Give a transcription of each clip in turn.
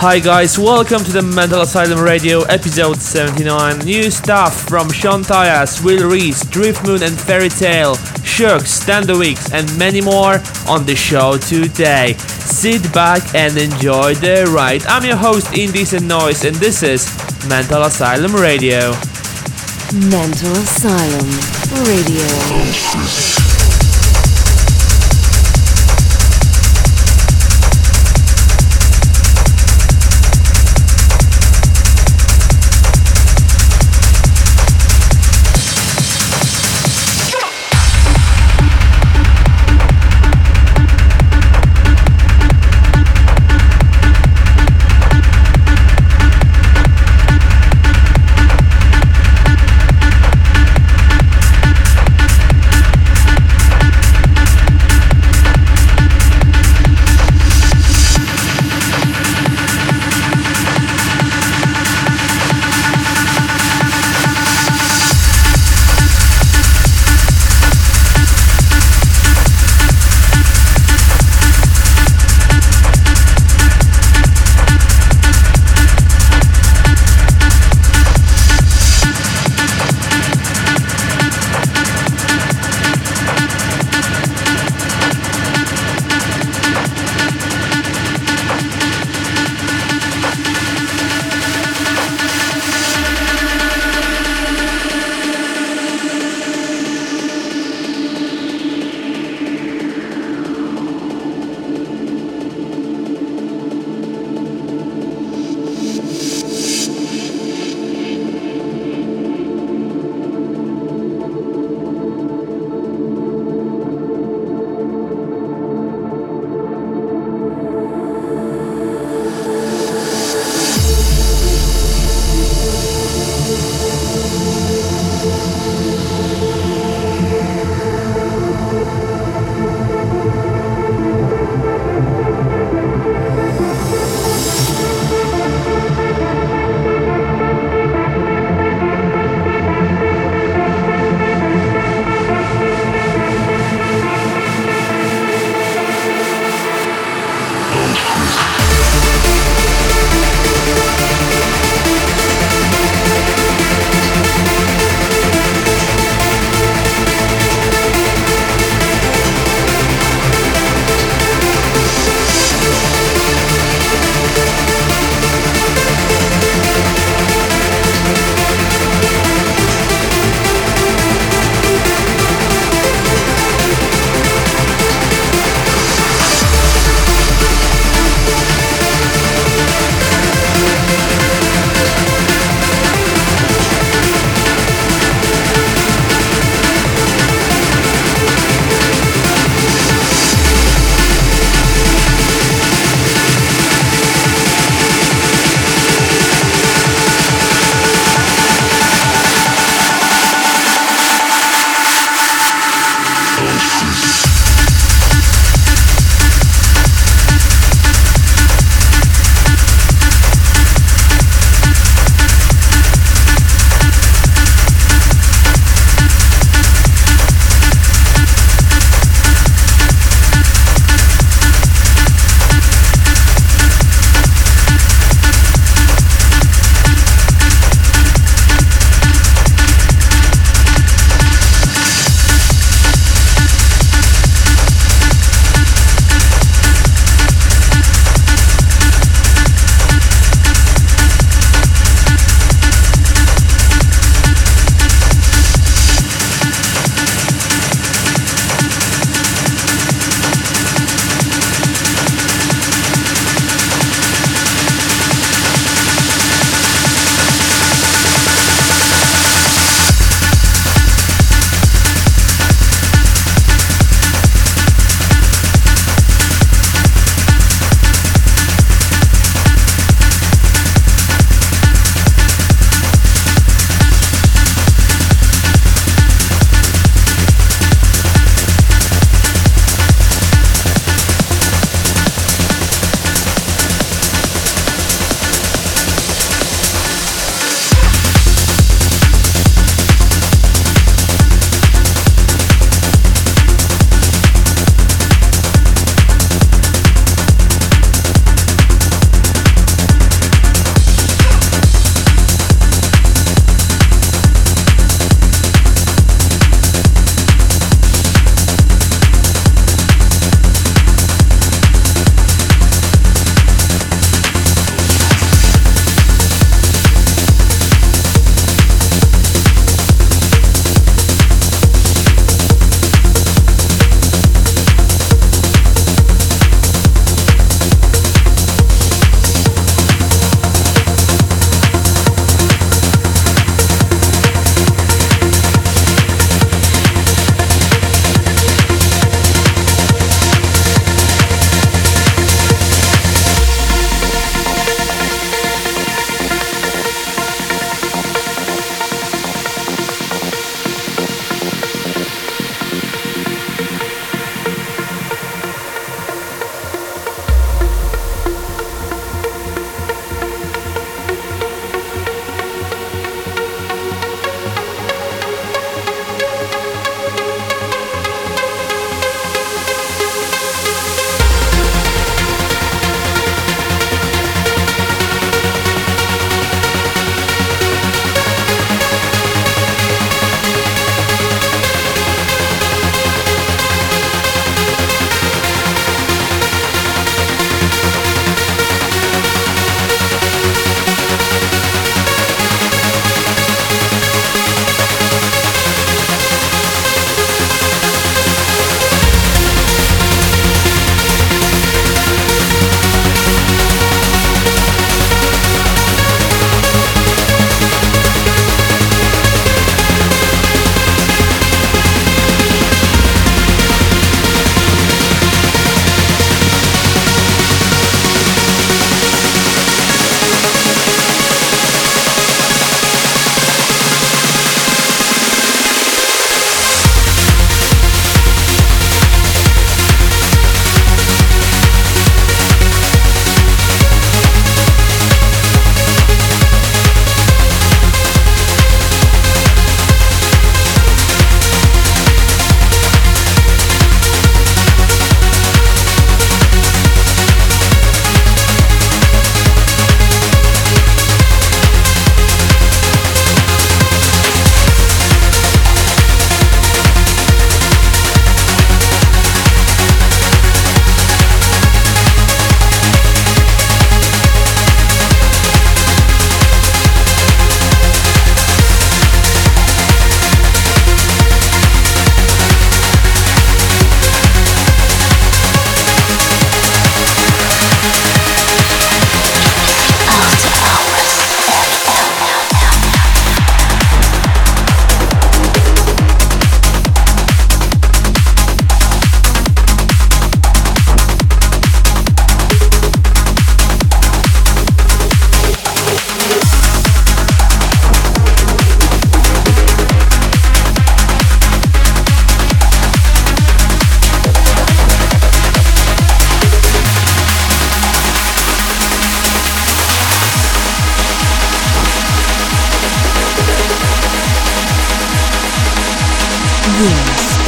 Hi guys, welcome to the Mental Asylum Radio episode 79. New stuff from Sean Tyas, Will Reese, Driftmoon and Fairy Tale, Shook, Stand the Weeks and many more on the show today. Sit back and enjoy the ride. I'm your host Indecent Noise and this is Mental Asylum Radio. Mental Asylum Radio.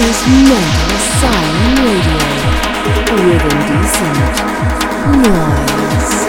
Is Mental Asylum Radio. Rhythm decent. Noise.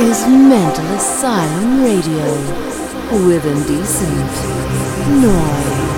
Is Mental Asylum Radio with indecent noise.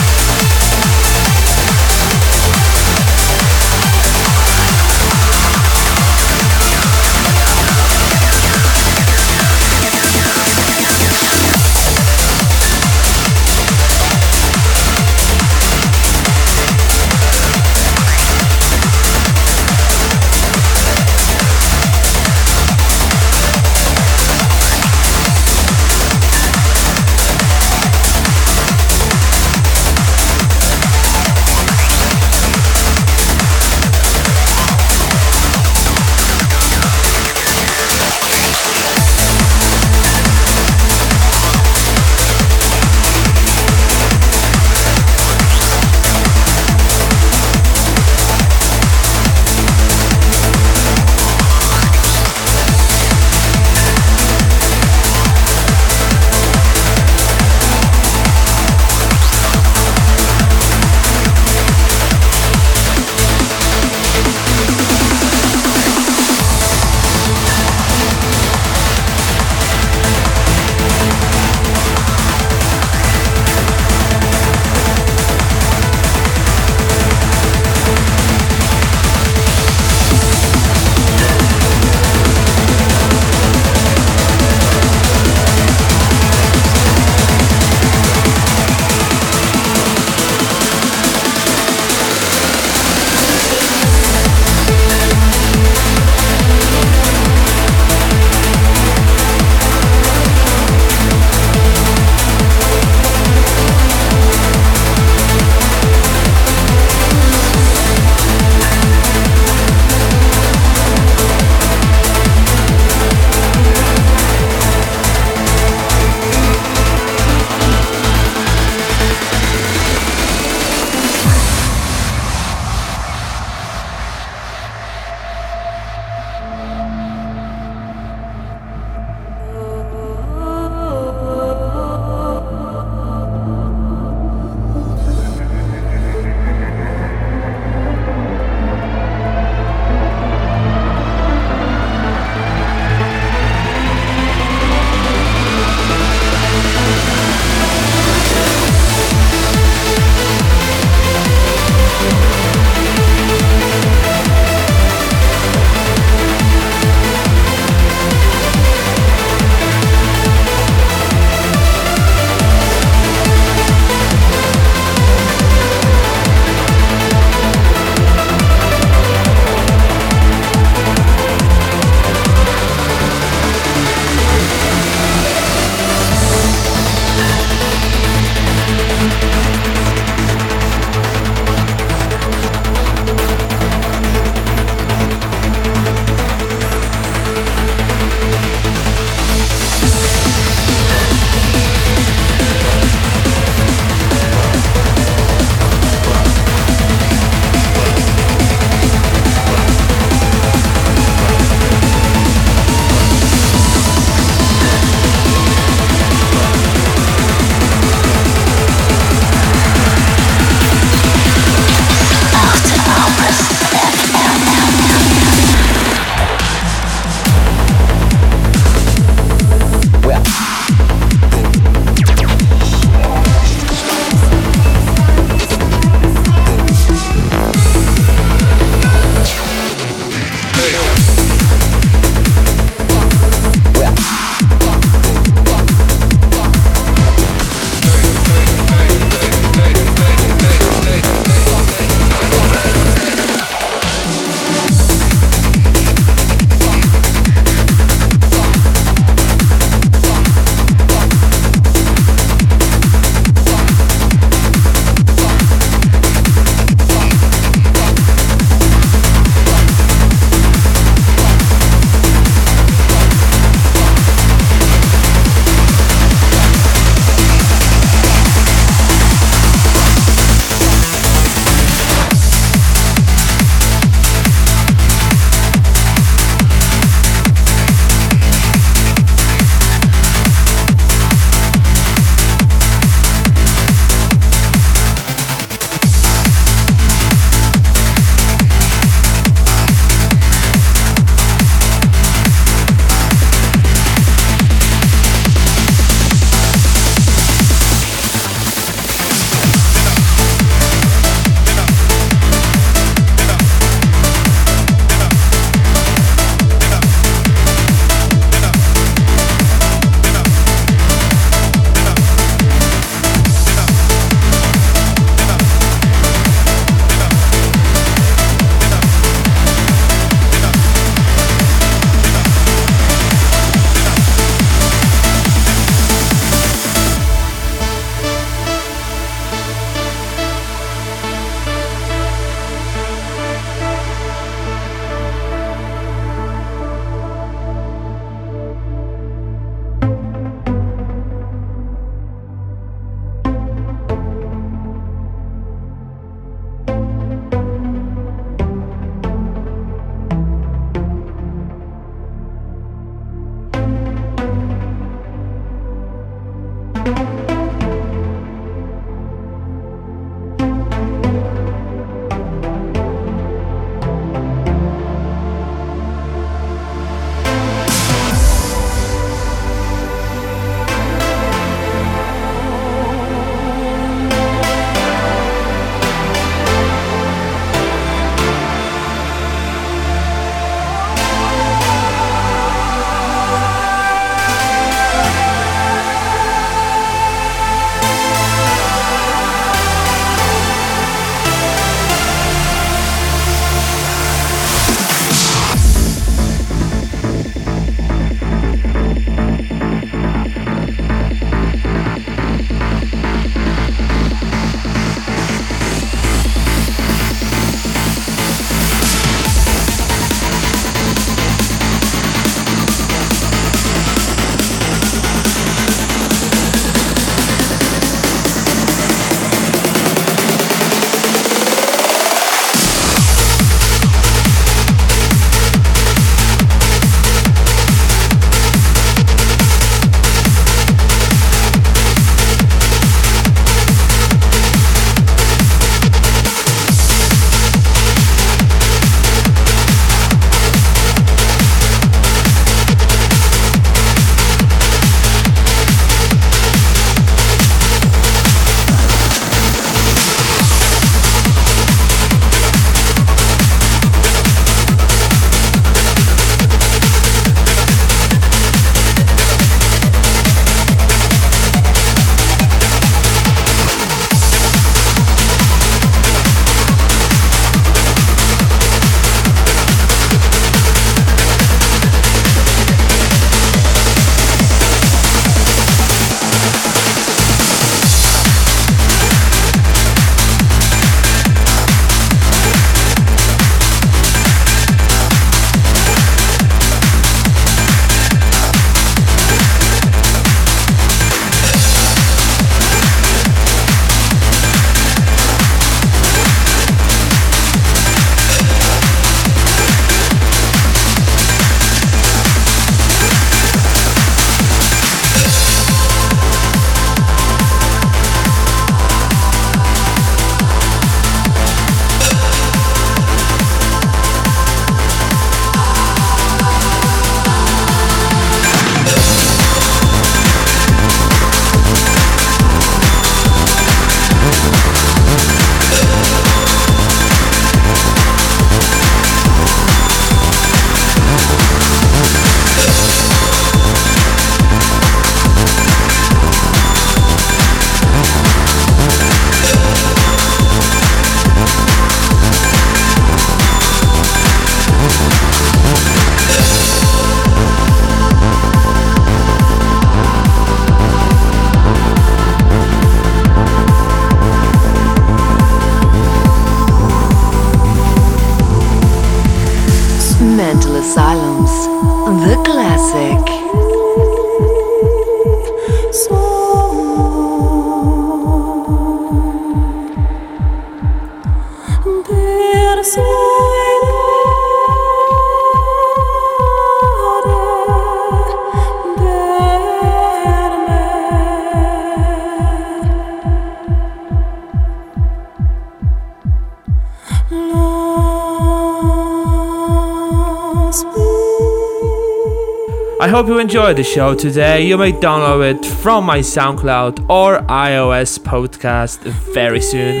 Hope you enjoyed the show today. You may download it from my SoundCloud or iOS podcast very soon.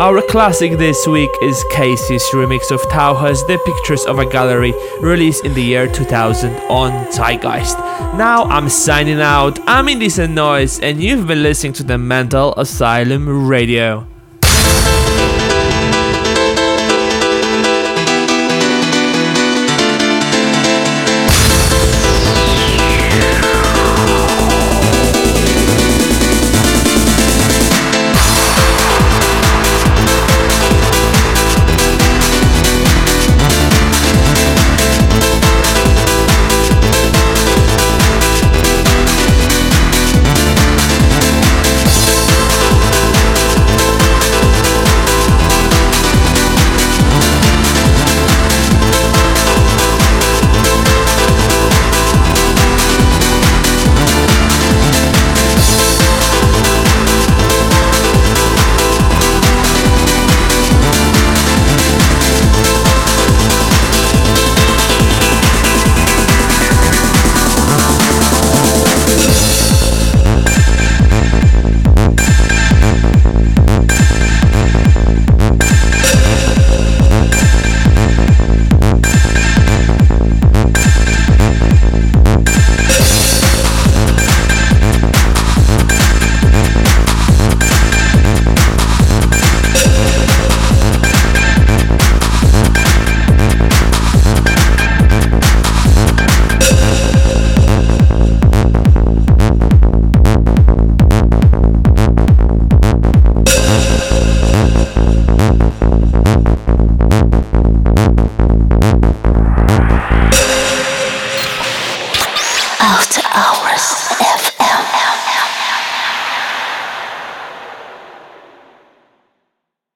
Our classic this week is Casey's remix of Taucher's The Pictures of a Gallery, released in the year 2000 on Zeitgeist. Now I'm signing out. I'm Indecent Noise, and you've been listening to the Mental Asylum Radio.